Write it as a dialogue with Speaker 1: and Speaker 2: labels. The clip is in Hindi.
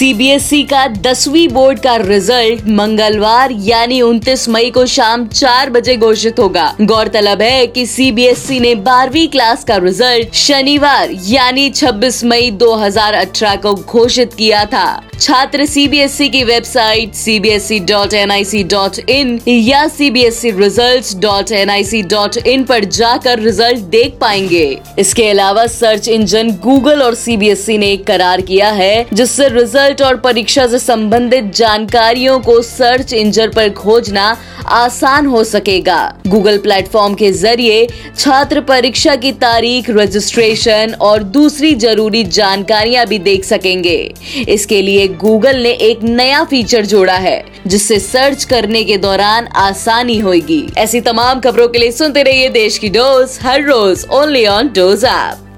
Speaker 1: सीबीएसई का दसवीं बोर्ड का रिज़ल्ट मंगलवार, यानी 29 मई को शाम चार बजे घोषित होगा। गौरतलब है कि सीबीएसई ने बारहवीं क्लास का रिज़ल्ट शनिवार, यानी 26 मई 2018 को घोषित किया था। छात्र सीबीएसई की वेबसाइट cbse.nic.in या cbseresults.nic.in पर जाकर रिज़ल्ट देख पाएँगे। इसके अलावा सर्च इंजन गूगल और सीबीएसई ने एक करार किया है, जिससे रिज़ल्ट और परीक्षा से संबंधित जानकारियों को सर्च इंजन पर खोजना आसान हो सकेगा। गूगल प्लेटफॉर्म के ज़रिए छात्र परीक्षा की तारीख रजिस्ट्रेशन और दूसरी ज़रूरी जानकारियाँ भी देख सकेंगे। इसके लिए गूगल ने एक नया फीचर जोड़ा है, जिससे सर्च करने के दौरान आसानी होगी ऐसी तमाम खबरों के लिए सुनते रहिए देश की डोज, हर रोज ओनली ऑन डोज ऐप।